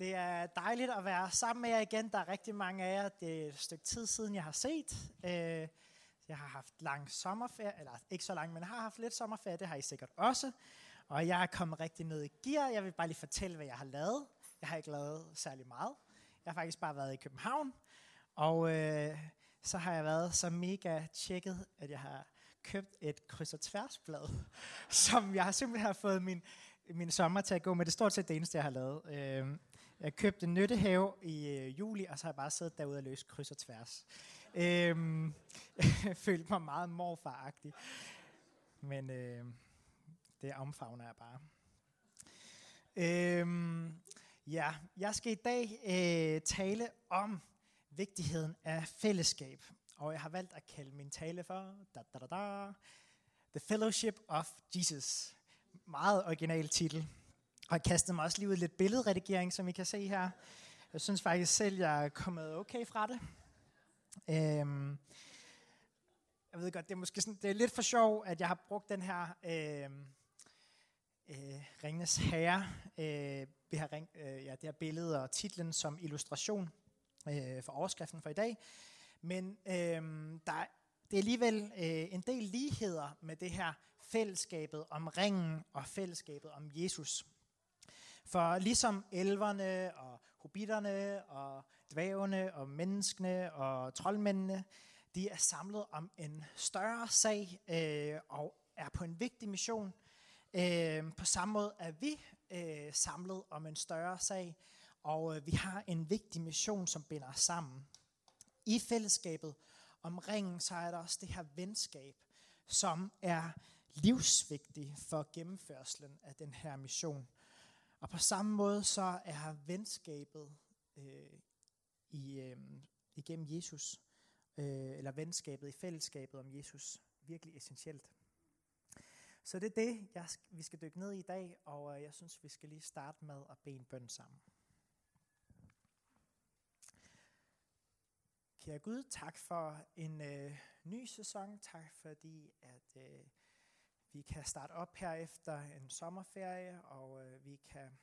Det er dejligt at være sammen med jer igen. Der er rigtig mange af jer. Det er et stykke tid siden, jeg har set. Øh, jeg har haft lang sommerferie, eller ikke så lang, men har haft lidt sommerferie. Det har I sikkert også. Og jeg er kommet rigtig ned i gear. Jeg vil bare lige fortælle, hvad jeg har lavet. Jeg har ikke lavet særlig meget. Jeg har faktisk bare været i København. Og øh, så har jeg været så mega tjekket, at jeg har købt et kryds og tværsblad, som jeg simpelthen har fået min, min sommer til at gå med. Det er stort set det eneste, jeg har lavet. Øh, jeg købte en nyttehave i øh, juli, og så har jeg bare siddet derude og løst kryds og tværs. Øhm, jeg følte mig meget morfaragtig. Men øh, det omfavner jeg bare. Øhm, ja, jeg skal i dag øh, tale om vigtigheden af fællesskab. Og jeg har valgt at kalde min tale for da, da, da, da, The Fellowship of Jesus. Meget original titel. Og jeg kastede mig også lige ud lidt billedredigering, som I kan se her. Jeg synes faktisk selv, jeg er kommet okay fra det. Øhm, jeg ved godt, det er måske sådan, det er lidt for sjov, at jeg har brugt den her øhm, øh, Ringnes Herre, øh, det, her ring, øh, ja, det her billede og titlen som illustration øh, for overskriften for i dag. Men øh, der, det er alligevel øh, en del ligheder med det her fællesskabet om ringen og fællesskabet om Jesus. For ligesom elverne og hobitterne og dvævene og menneskene og troldmændene, de er samlet om en større sag øh, og er på en vigtig mission. Øh, på samme måde er vi øh, samlet om en større sag, og øh, vi har en vigtig mission, som binder os sammen. I fællesskabet om ringen, så er der også det her venskab, som er livsvigtig for gennemførslen af den her mission. Og på samme måde så er venskabet øh, i, øh, igennem Jesus, øh, eller venskabet i fællesskabet om Jesus, virkelig essentielt. Så det er det, jeg, vi skal dykke ned i i dag, og øh, jeg synes, vi skal lige starte med at bede en bøn sammen. Kære Gud, tak for en øh, ny sæson. Tak fordi, at øh, vi kan starte op her efter en sommerferie, og øh, vi kan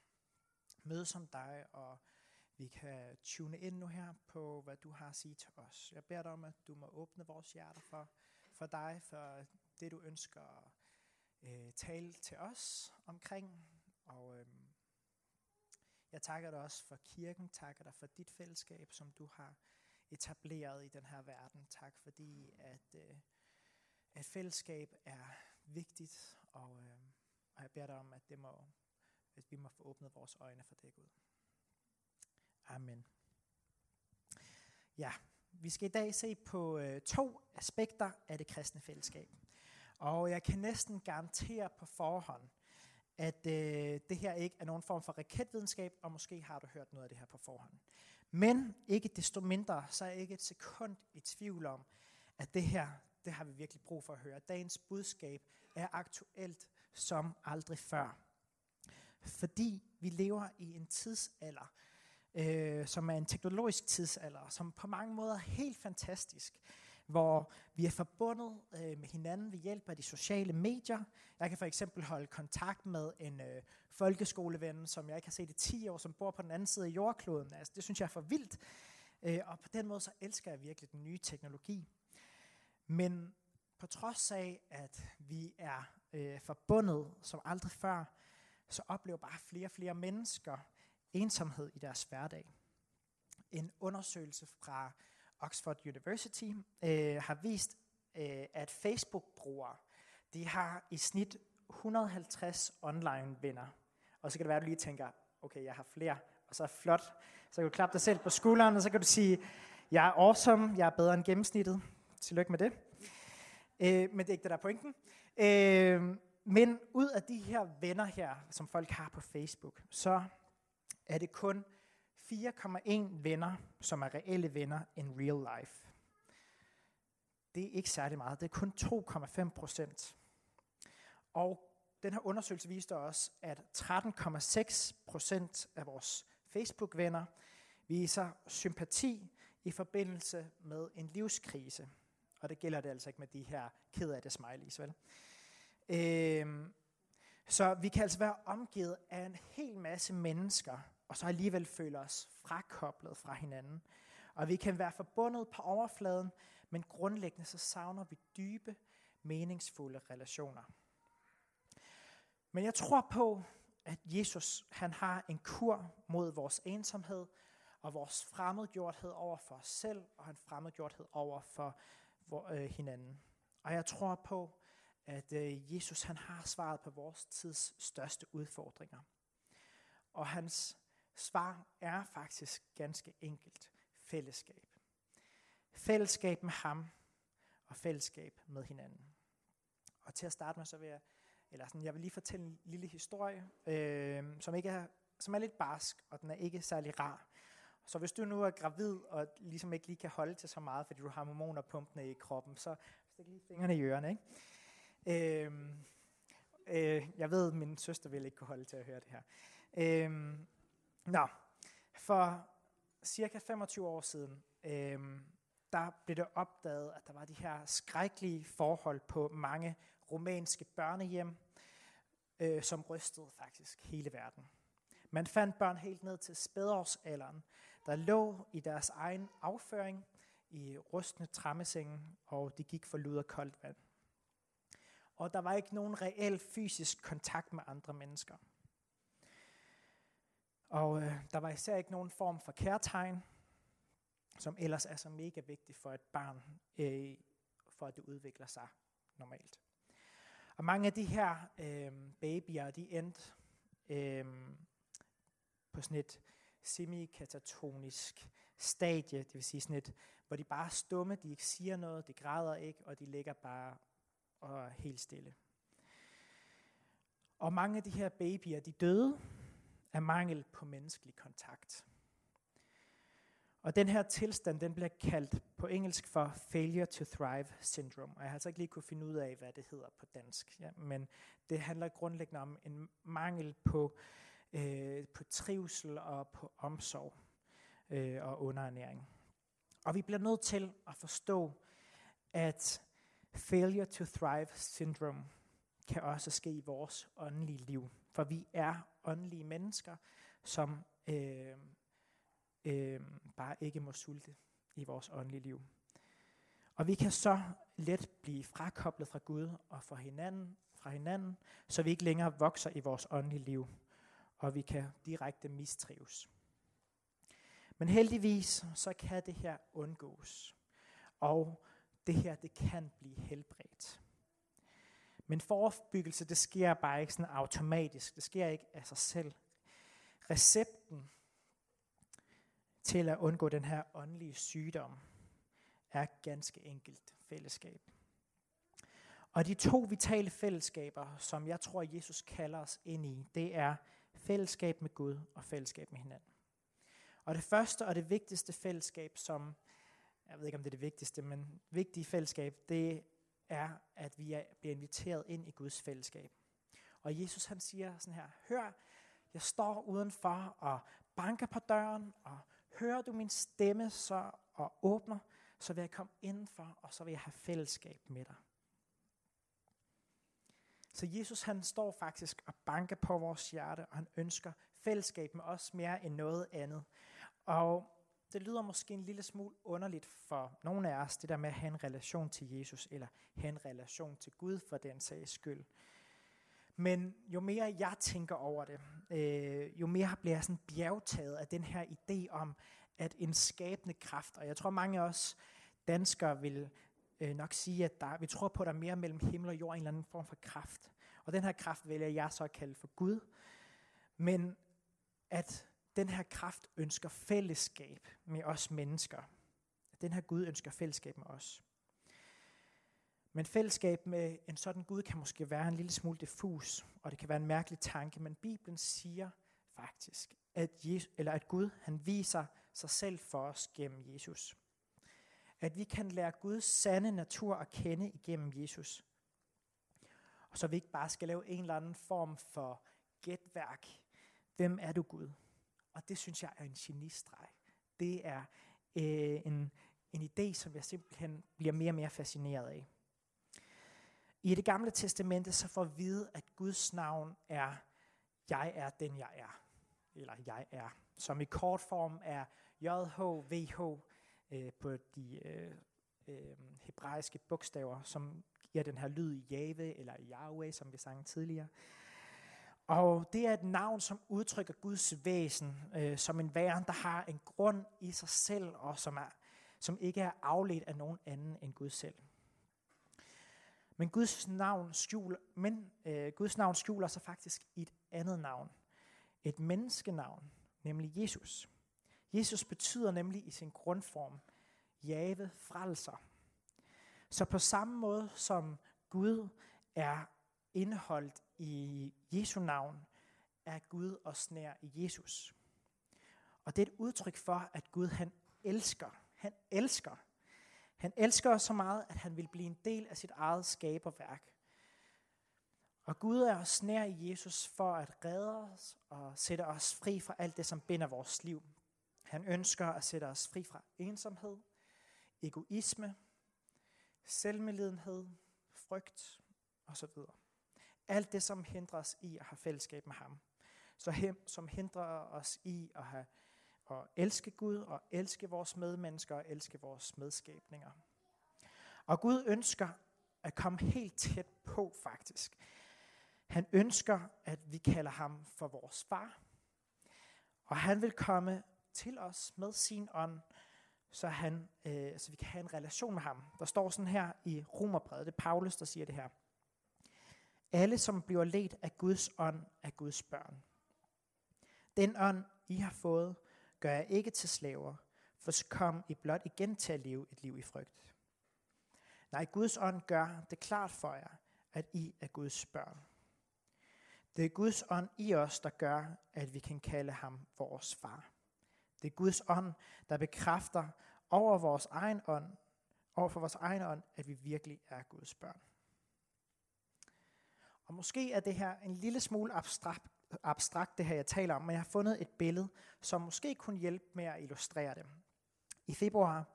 mødes som dig, og vi kan tune ind nu her på, hvad du har at sige til os. Jeg beder dig om, at du må åbne vores hjerter for, for dig, for det du ønsker at øh, tale til os omkring. Og øh, jeg takker dig også for kirken, takker dig for dit fællesskab, som du har etableret i den her verden. Tak fordi, at, øh, at fællesskab er vigtigt, og, øh, og jeg beder dig om, at, det må, at vi må få åbnet vores øjne for det, Gud. Amen. Ja, vi skal i dag se på øh, to aspekter af det kristne fællesskab. Og jeg kan næsten garantere på forhånd, at øh, det her ikke er nogen form for raketvidenskab, og måske har du hørt noget af det her på forhånd. Men ikke desto mindre, så er jeg ikke et sekund i tvivl om, at det her, det har vi virkelig brug for at høre. Dagens budskab er aktuelt som aldrig før. Fordi vi lever i en tidsalder, øh, som er en teknologisk tidsalder, som på mange måder er helt fantastisk hvor vi er forbundet øh, med hinanden ved hjælp af de sociale medier. Jeg kan for eksempel holde kontakt med en øh, folkeskoleven, som jeg ikke har set i 10 år, som bor på den anden side af jordkloden. Altså, det synes jeg er for vildt. Øh, og på den måde så elsker jeg virkelig den nye teknologi. Men på trods af, at vi er øh, forbundet som aldrig før, så oplever bare flere og flere mennesker ensomhed i deres hverdag. En undersøgelse fra Oxford University øh, har vist, øh, at Facebook-brugere de har i snit 150 online venner. Og så kan det være, at du lige tænker, okay, jeg har flere, og så er flot. Så kan du klappe dig selv på skulderen, og så kan du sige, jeg er awesome, jeg er bedre end gennemsnittet. Tillykke med det. Øh, men det er ikke det, der er pointen. Øh, men ud af de her venner her, som folk har på Facebook, så er det kun 4,1 venner, som er reelle venner in real life. Det er ikke særlig meget. Det er kun 2,5 procent. Og den her undersøgelse viste også, at 13,6 procent af vores Facebook-venner viser sympati i forbindelse med en livskrise. Og det gælder det altså ikke med de her ked af det smileys, vel? Øhm, så vi kan altså være omgivet af en hel masse mennesker, og så alligevel føle os frakoblet fra hinanden. Og vi kan være forbundet på overfladen, men grundlæggende så savner vi dybe, meningsfulde relationer. Men jeg tror på, at Jesus han har en kur mod vores ensomhed og vores fremmedgjorthed over for os selv og en fremmedgjorthed over for øh, hinanden. Og jeg tror på, at øh, Jesus han har svaret på vores tids største udfordringer. Og hans svar er faktisk ganske enkelt fællesskab. Fællesskab med ham og fællesskab med hinanden. Og til at starte med, så vil jeg, eller sådan, jeg vil lige fortælle en lille historie, øh, som, ikke er, som er lidt barsk, og den er ikke særlig rar. Så hvis du nu er gravid, og ligesom ikke lige kan holde til så meget, fordi du har hormoner pumpende i kroppen, så stik lige fingrene i ørerne. Ikke? Øhm, øh, jeg ved, at min søster vil ikke kunne holde til at høre det her. Øhm, nå, for cirka 25 år siden, øhm, der blev det opdaget, at der var de her skrækkelige forhold på mange romanske børnehjem, øh, som rystede faktisk hele verden. Man fandt børn helt ned til spædårsalderen, der lå i deres egen afføring i rustne trammesenge, og de gik for lud og koldt vand. Og der var ikke nogen reel fysisk kontakt med andre mennesker. Og øh, der var især ikke nogen form for kærtegn, som ellers er så mega vigtig for et barn, øh, for at det udvikler sig normalt. Og mange af de her øh, babyer, de endte øh, på sådan et semikatatonisk stadie, det vil sige sådan et, hvor de bare er stumme, de ikke siger noget, de græder ikke, og de ligger bare og er helt stille. Og mange af de her babyer, de døde af mangel på menneskelig kontakt. Og den her tilstand, den bliver kaldt på engelsk for failure to thrive syndrome. Og jeg har altså ikke lige kunne finde ud af, hvad det hedder på dansk. Ja, men det handler grundlæggende om en mangel på, øh, Øh, på trivsel og på omsorg øh, og underernæring. Og vi bliver nødt til at forstå, at failure to thrive syndrome kan også ske i vores åndelige liv. For vi er åndelige mennesker, som øh, øh, bare ikke må sulte i vores åndelige liv. Og vi kan så let blive frakoblet fra Gud og fra hinanden, fra hinanden, så vi ikke længere vokser i vores åndelige liv, og vi kan direkte mistrives. Men heldigvis så kan det her undgås, og det her det kan blive helbredt. Men forebyggelse, det sker bare ikke sådan automatisk. Det sker ikke af sig selv. Recepten til at undgå den her åndelige sygdom, er ganske enkelt fællesskab. Og de to vitale fællesskaber, som jeg tror, Jesus kalder os ind i, det er fællesskab med Gud og fællesskab med hinanden. Og det første og det vigtigste fællesskab, som, jeg ved ikke om det er det vigtigste, men vigtige fællesskab, det er, at vi er, bliver inviteret ind i Guds fællesskab. Og Jesus han siger sådan her, hør, jeg står udenfor og banker på døren, og hører du min stemme så og åbner, så vil jeg komme indenfor, og så vil jeg have fællesskab med dig. Så Jesus han står faktisk og banker på vores hjerte, og han ønsker fællesskab med os mere end noget andet. Og det lyder måske en lille smule underligt for nogle af os, det der med at have en relation til Jesus, eller have en relation til Gud for den sags skyld. Men jo mere jeg tænker over det, øh, jo mere bliver jeg sådan bjergtaget af den her idé om, at en skabende kraft, og jeg tror mange af os danskere vil øh, nok sige, at der, vi tror på, at der er mere mellem himmel og jord, en eller anden form for kraft. Og den her kraft vælger jeg så at kalde for Gud. Men at den her kraft ønsker fællesskab med os mennesker. At den her Gud ønsker fællesskab med os. Men fællesskab med en sådan Gud kan måske være en lille smule diffus, og det kan være en mærkelig tanke, men Bibelen siger faktisk, at, Jesus, eller at Gud han viser sig selv for os gennem Jesus. At vi kan lære Guds sande natur at kende igennem Jesus. Og så vi ikke bare skal lave en eller anden form for gætværk. Hvem er du Gud? Og det synes jeg er en genistreg. Det er øh, en, en idé, som jeg simpelthen bliver mere og mere fascineret af. I det gamle testamente så får vi at vide, at Guds navn er, jeg er den jeg er. eller jeg er, som i kort form er JHVH øh, på de øh, øh, hebraiske bogstaver, som giver den her lyd Jave eller Yahweh, som vi sang tidligere. Og det er et navn, som udtrykker Guds væsen, øh, som en væren, der har en grund i sig selv, og som, er, som ikke er afledt af nogen anden end Gud selv. Men Guds navn skjuler, men, øh, Guds navn skjuler sig faktisk i et andet navn. Et menneskenavn, nemlig Jesus. Jesus betyder nemlig i sin grundform, Jave frelser. Så på samme måde som Gud er indeholdt i Jesu navn, er Gud og nær i Jesus. Og det er et udtryk for, at Gud han elsker. Han elsker. Han elsker os så meget, at han vil blive en del af sit eget skaberværk. Og Gud er os nær i Jesus for at redde os og sætte os fri fra alt det, som binder vores liv. Han ønsker at sætte os fri fra ensomhed, egoisme, selvmedlidenhed, frygt osv. Alt det, som hindrer os i at have fællesskab med ham. Så hem, som hindrer os i at, have, at elske Gud og elske vores medmennesker og elske vores medskabninger. Og Gud ønsker at komme helt tæt på faktisk. Han ønsker, at vi kalder ham for vores far. Og han vil komme til os med sin ånd, så, han, øh, så vi kan have en relation med ham. Der står sådan her i Romerbrevet, det er Paulus, der siger det her. Alle, som bliver ledt af Guds ånd, er Guds børn. Den ånd, I har fået, gør jeg ikke til slaver, for så kom I blot igen til at leve et liv i frygt. Nej, Guds ånd gør det klart for jer, at I er Guds børn. Det er Guds ånd i os, der gør, at vi kan kalde ham vores far. Det er Guds ånd, der bekræfter over vores egen ånd, over for vores egen ånd, at vi virkelig er Guds børn. Og måske er det her en lille smule abstrakt, abstrakt det her, jeg taler om, men jeg har fundet et billede, som måske kunne hjælpe med at illustrere det. I februar,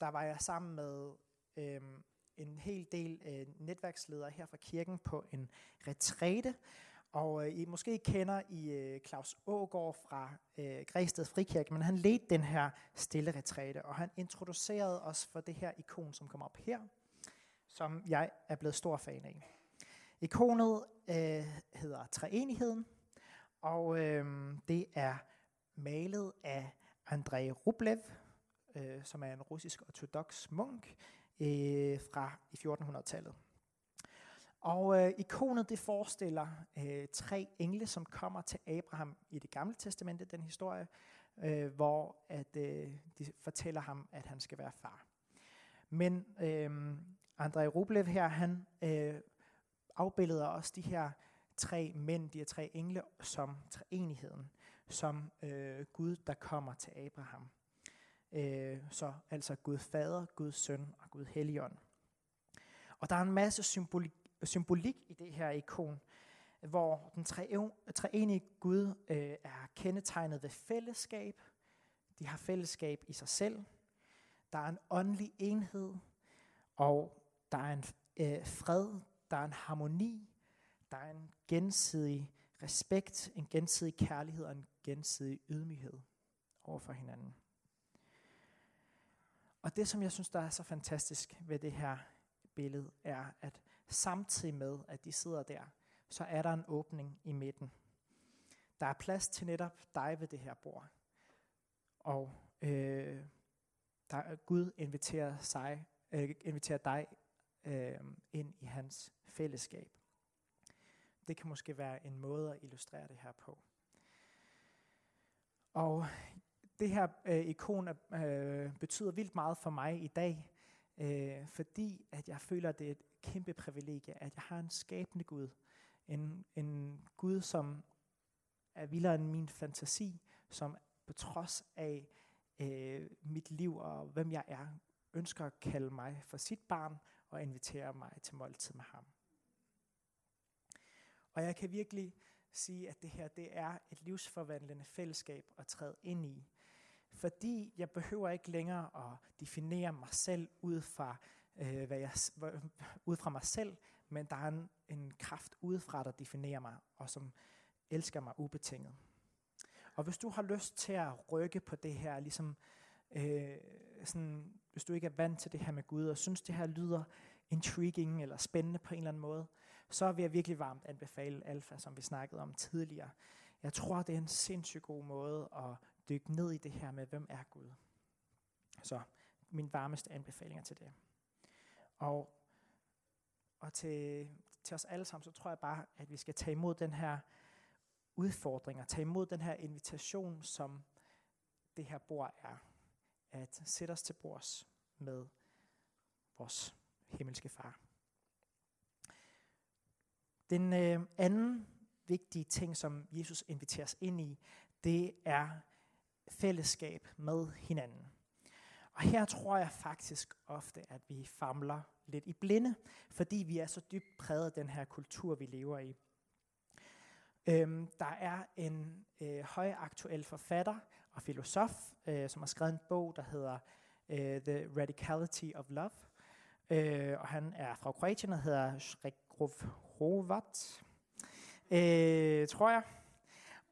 der var jeg sammen med øhm, en hel del øh, netværksledere her fra kirken på en retræte, og øh, I måske kender I øh, Claus Ågård fra øh, Græsted Frikirke, men han ledte den her stille retræte, og han introducerede os for det her ikon, som kommer op her, som jeg er blevet stor fan af. Ikonet øh, hedder Treenigheden, og øh, det er malet af Andrei Rublev, øh, som er en russisk ortodox munk øh, fra i 1400-tallet. Og øh, ikonet det forestiller øh, tre engle, som kommer til Abraham i det gamle testamente, den historie, øh, hvor at øh, de fortæller ham, at han skal være far. Men øh, Andrei Rublev her, han øh, afbilleder også de her tre mænd, de her tre engle, som treenigheden, som øh, Gud, der kommer til Abraham. Øh, så altså Gud Fader, Gud Søn og Gud Helligånd. Og der er en masse symbolik, symbolik i det her ikon, hvor den treenige Gud øh, er kendetegnet ved fællesskab. De har fællesskab i sig selv. Der er en åndelig enhed, og der er en øh, fred, der er en harmoni, der er en gensidig respekt, en gensidig kærlighed og en gensidig ydmyghed over for hinanden. Og det, som jeg synes, der er så fantastisk ved det her billede, er, at samtidig med, at de sidder der, så er der en åbning i midten. Der er plads til netop dig ved det her bord. Og øh, der, Gud inviterer, sig, øh, inviterer dig øh, ind i hans fællesskab. Det kan måske være en måde at illustrere det her på. Og det her øh, ikon øh, betyder vildt meget for mig i dag, øh, fordi at jeg føler, at det er et kæmpe privilegie, at jeg har en skabende Gud. En, en Gud, som er vildere end min fantasi, som på trods af øh, mit liv og hvem jeg er, ønsker at kalde mig for sit barn og invitere mig til måltid med ham. Og jeg kan virkelig sige, at det her det er et livsforvandlende fællesskab at træde ind i. Fordi jeg behøver ikke længere at definere mig selv ud fra, øh, hvad jeg, ud fra mig selv, men der er en, en kraft udefra, der definerer mig, og som elsker mig ubetinget. Og hvis du har lyst til at rykke på det her, ligesom øh, sådan, hvis du ikke er vant til det her med Gud, og synes det her lyder intriguing eller spændende på en eller anden måde, så vil jeg virkelig varmt anbefale Alfa, som vi snakkede om tidligere. Jeg tror, det er en sindssygt god måde at dykke ned i det her med, hvem er Gud. Så min varmeste anbefalinger til det. Og, og til, til os alle sammen, så tror jeg bare, at vi skal tage imod den her udfordring, og tage imod den her invitation, som det her bord er. At sætte os til bords med vores himmelske far. Den øh, anden vigtige ting, som Jesus inviterer os ind i, det er fællesskab med hinanden. Og her tror jeg faktisk ofte, at vi famler lidt i blinde, fordi vi er så dybt præget af den her kultur, vi lever i. Øhm, der er en øh, højaktuel forfatter og filosof, øh, som har skrevet en bog, der hedder øh, The Radicality of Love. Øh, og han er fra Kroatien og hedder Shrek Rovat, øh, tror jeg.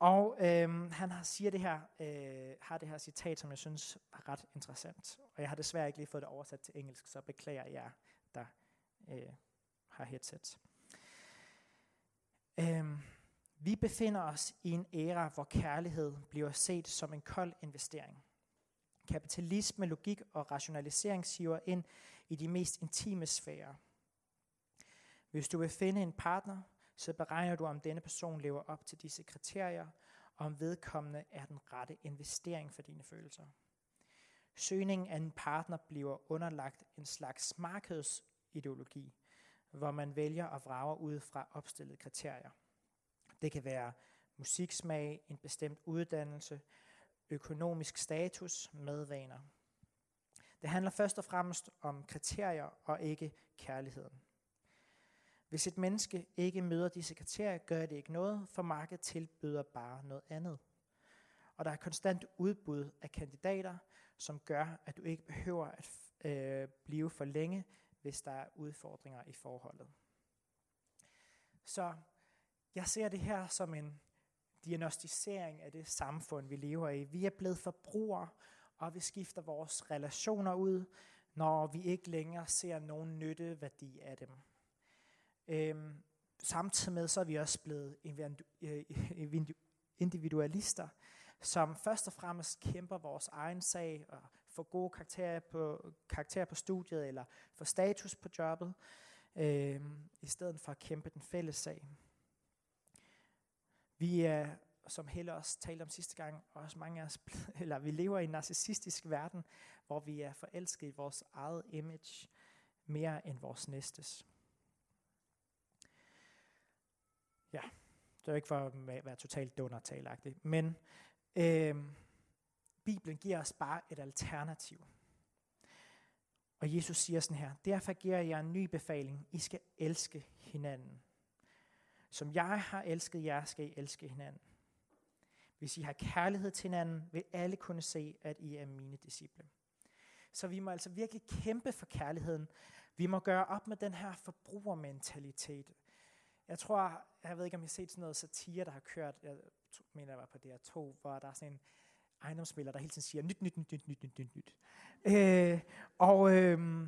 Og øh, han har, siger det her, øh, har det her citat, som jeg synes er ret interessant. Og jeg har desværre ikke lige fået det oversat til engelsk, så beklager jeg, der øh, har headset. Øh, vi befinder os i en æra, hvor kærlighed bliver set som en kold investering. Kapitalisme, logik og rationalisering siver ind i de mest intime sfærer. Hvis du vil finde en partner, så beregner du, om denne person lever op til disse kriterier, og om vedkommende er den rette investering for dine følelser. Søgningen af en partner bliver underlagt en slags markedsideologi, hvor man vælger og vrager ud fra opstillede kriterier. Det kan være musiksmag, en bestemt uddannelse, økonomisk status, medvaner. Det handler først og fremmest om kriterier og ikke kærligheden. Hvis et menneske ikke møder disse kriterier, gør det ikke noget, for markedet tilbyder bare noget andet. Og der er konstant udbud af kandidater, som gør, at du ikke behøver at øh, blive for længe, hvis der er udfordringer i forholdet. Så jeg ser det her som en diagnostisering af det samfund, vi lever i. Vi er blevet forbrugere, og vi skifter vores relationer ud, når vi ikke længere ser nogen nytteværdi af dem. Øhm, samtidig med, så er vi også blevet øh, øh, individualister, som først og fremmest kæmper vores egen sag og får gode karakterer på, karakterer på studiet eller får status på jobbet, øhm, i stedet for at kæmpe den fælles sag. Vi er, som Helle også talte om sidste gang, også mange af os, eller vi lever i en narcissistisk verden, hvor vi er forelsket i vores eget image mere end vores næstes. Ja, det er ikke for at være totalt donortalagtig, men øh, Bibelen giver os bare et alternativ. Og Jesus siger sådan her, derfor giver jeg en ny befaling. I skal elske hinanden. Som jeg har elsket jer, skal I elske hinanden. Hvis I har kærlighed til hinanden, vil alle kunne se, at I er mine disciple. Så vi må altså virkelig kæmpe for kærligheden. Vi må gøre op med den her forbrugermentalitet. Jeg tror, jeg ved ikke, om I har set sådan noget satire, der har kørt, jeg mener, jeg var på DR2, hvor der er sådan en ejendomsmælder, der hele tiden siger, nyt, nyt, nyt, nyt, nyt, nyt, nyt, nyt. Øh, og øh,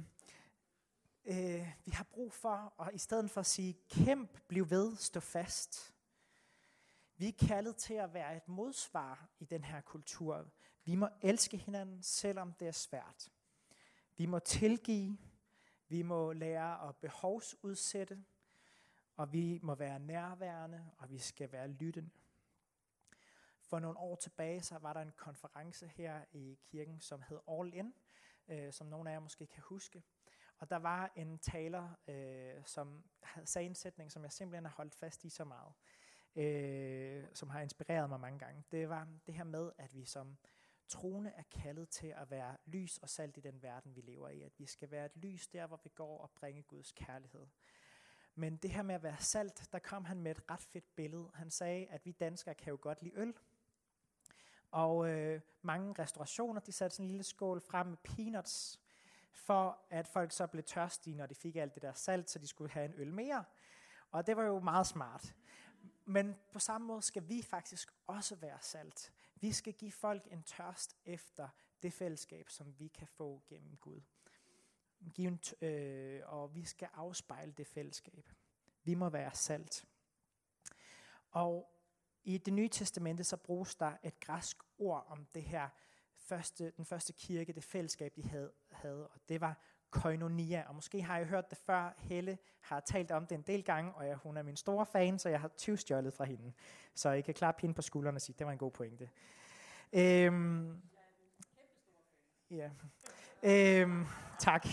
øh, vi har brug for, og i stedet for at sige, kæmp, bliv ved, stå fast. Vi er kaldet til at være et modsvar i den her kultur. Vi må elske hinanden, selvom det er svært. Vi må tilgive, vi må lære at behovsudsætte, og vi må være nærværende, og vi skal være lyttende. For nogle år tilbage, så var der en konference her i kirken, som hed All In, øh, som nogle af jer måske kan huske. Og der var en taler, øh, som sagde en sætning, som jeg simpelthen har holdt fast i så meget, øh, som har inspireret mig mange gange. Det var det her med, at vi som troende er kaldet til at være lys og salt i den verden, vi lever i. At vi skal være et lys der, hvor vi går og bringer Guds kærlighed. Men det her med at være salt, der kom han med et ret fedt billede. Han sagde, at vi danskere kan jo godt lide øl. Og øh, mange restaurationer, de satte sådan en lille skål frem med peanuts, for at folk så blev tørstige, når de fik alt det der salt, så de skulle have en øl mere. Og det var jo meget smart. Men på samme måde skal vi faktisk også være salt. Vi skal give folk en tørst efter det fællesskab, som vi kan få gennem Gud givet, øh, og vi skal afspejle det fællesskab. Vi må være salt. Og i det nye testamente, så bruges der et græsk ord om det her første, den første kirke, det fællesskab, de havde, havde, og det var koinonia. Og måske har jeg hørt det før. Helle har talt om det en del gange, og jeg, hun er min store fan, så jeg har tyvstjålet fra hende. Så I kan klappe hende på skuldrene og sige, det var en god pointe. Øhm, ja. Øhm, tak.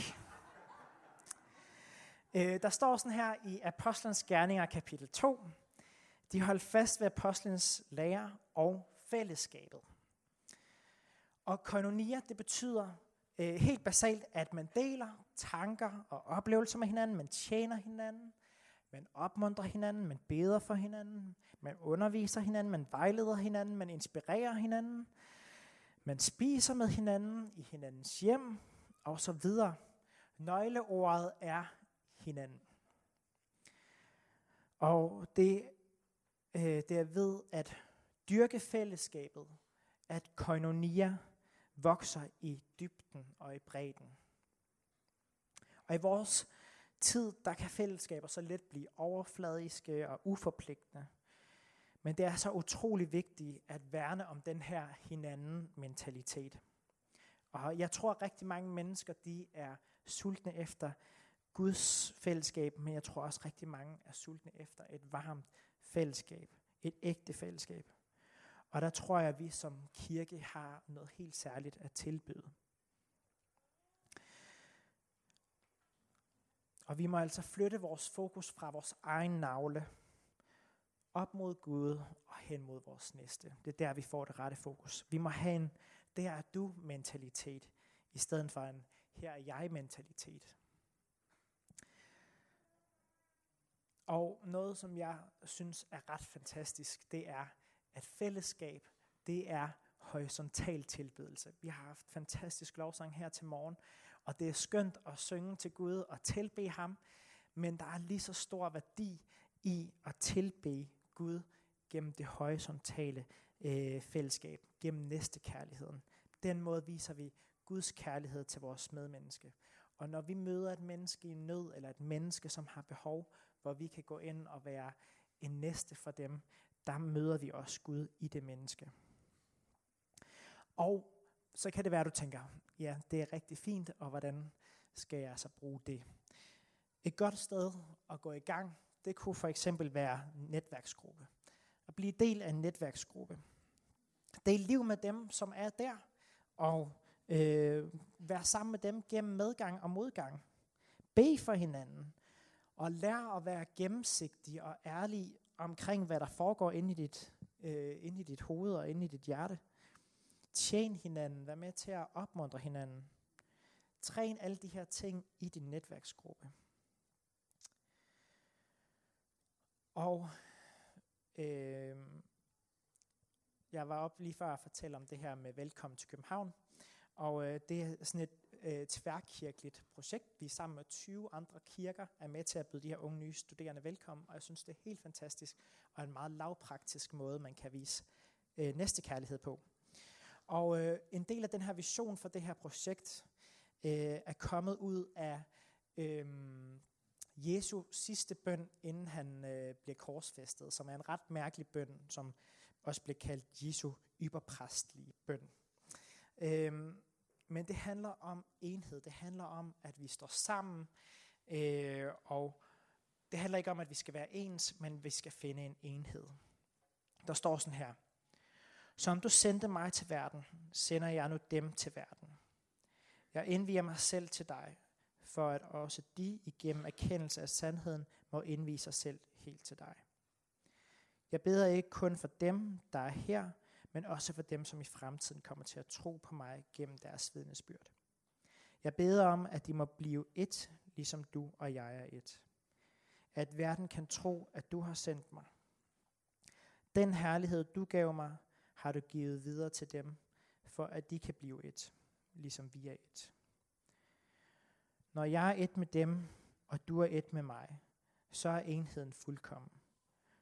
Øh, der står sådan her i Apostlenes Gerninger kapitel 2. De holdt fast ved apostlenes lære og fællesskabet. Og koinonia, det betyder øh, helt basalt, at man deler tanker og oplevelser med hinanden, man tjener hinanden, man opmuntrer hinanden, man beder for hinanden, man underviser hinanden, man vejleder hinanden, man inspirerer hinanden, man spiser med hinanden i hinandens hjem, og så videre. Nøgleordet er hinanden. Og det, øh, det er ved at dyrke fællesskabet, at koinonia vokser i dybden og i bredden. Og i vores tid, der kan fællesskaber så let blive overfladiske og uforpligtende. Men det er så utrolig vigtigt at værne om den her hinanden mentalitet. Og jeg tror, at rigtig mange mennesker, de er sultne efter Guds fællesskab, men jeg tror også rigtig mange er sultne efter et varmt fællesskab. Et ægte fællesskab. Og der tror jeg, at vi som kirke har noget helt særligt at tilbyde. Og vi må altså flytte vores fokus fra vores egen navle op mod Gud og hen mod vores næste. Det er der, vi får det rette fokus. Vi må have en der er du mentalitet, i stedet for en her er jeg mentalitet. Og noget, som jeg synes er ret fantastisk, det er, at fællesskab, det er horisontal tilbedelse. Vi har haft fantastisk lovsang her til morgen, og det er skønt at synge til Gud og tilbe ham, men der er lige så stor værdi i at tilbe Gud gennem det horisontale øh, fællesskab, gennem næstekærligheden. Den måde viser vi Guds kærlighed til vores medmenneske. Og når vi møder et menneske i nød, eller et menneske, som har behov, hvor vi kan gå ind og være en næste for dem, der møder vi også Gud i det menneske. Og så kan det være, at du tænker, ja, det er rigtig fint, og hvordan skal jeg så bruge det? Et godt sted at gå i gang, det kunne for eksempel være netværksgruppe. At blive del af en netværksgruppe. Del liv med dem, som er der, og øh, være sammen med dem gennem medgang og modgang. Be for hinanden, og lær at være gennemsigtig og ærlig omkring, hvad der foregår inde i dit, øh, inde i dit hoved og inde i dit hjerte. Tjen hinanden, vær med til at opmuntre hinanden. Træn alle de her ting i din netværksgruppe. Og øh, jeg var op lige før at fortælle om det her med Velkommen til København. Og øh, det er sådan et øh, tværkirkeligt projekt. Vi er sammen med 20 andre kirker er med til at byde de her unge nye studerende velkommen, og jeg synes, det er helt fantastisk og en meget lavpraktisk måde, man kan vise øh, næste kærlighed på. Og øh, en del af den her vision for det her projekt øh, er kommet ud af øh, Jesu sidste bøn, inden han øh, bliver korsfæstet, som er en ret mærkelig bøn, som også bliver kaldt Jesu yberpræstlige bøn. Øh, men det handler om enhed. Det handler om, at vi står sammen. Øh, og det handler ikke om, at vi skal være ens, men vi skal finde en enhed. Der står sådan her. Som du sendte mig til verden, sender jeg nu dem til verden. Jeg indviger mig selv til dig, for at også de igennem erkendelse af sandheden må indvise sig selv helt til dig. Jeg beder ikke kun for dem, der er her, men også for dem, som i fremtiden kommer til at tro på mig gennem deres vidnesbyrd. Jeg beder om, at de må blive et, ligesom du og jeg er et. At verden kan tro, at du har sendt mig. Den herlighed, du gav mig, har du givet videre til dem, for at de kan blive et, ligesom vi er et. Når jeg er et med dem, og du er et med mig, så er enheden fuldkommen.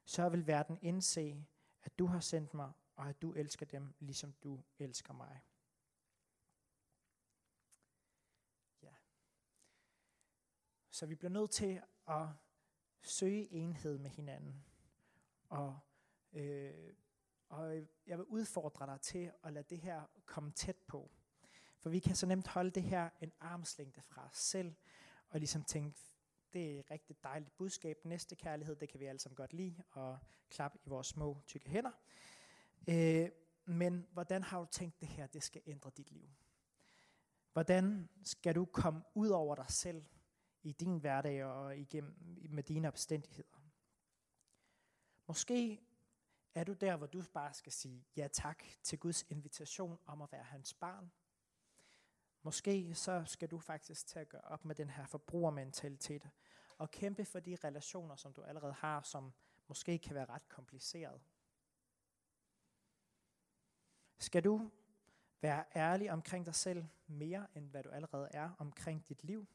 så vil verden indse, at du har sendt mig, og at du elsker dem, ligesom du elsker mig. Ja. Så vi bliver nødt til at søge enhed med hinanden. Og, øh, og jeg vil udfordre dig til at lade det her komme tæt på. For vi kan så nemt holde det her en armslængde fra os selv, og ligesom tænke, det er et rigtig dejligt budskab. Næste kærlighed, det kan vi alle sammen godt lide, og klap i vores små tykke hænder. Øh, men hvordan har du tænkt det her, det skal ændre dit liv? Hvordan skal du komme ud over dig selv i din hverdag og igennem, med dine omstændigheder? Måske er du der, hvor du bare skal sige ja tak til Guds invitation om at være hans barn. Måske så skal du faktisk til at gøre op med den her forbrugermentalitet og kæmpe for de relationer, som du allerede har, som måske kan være ret kompliceret. Skal du være ærlig omkring dig selv mere, end hvad du allerede er omkring dit liv?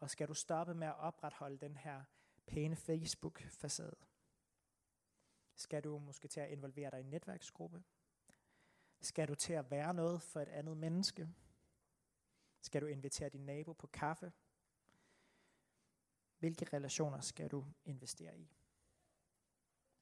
Og skal du stoppe med at opretholde den her pæne Facebook-facade? Skal du måske til at involvere dig i en netværksgruppe? Skal du til at være noget for et andet menneske? Skal du invitere din nabo på kaffe? Hvilke relationer skal du investere i?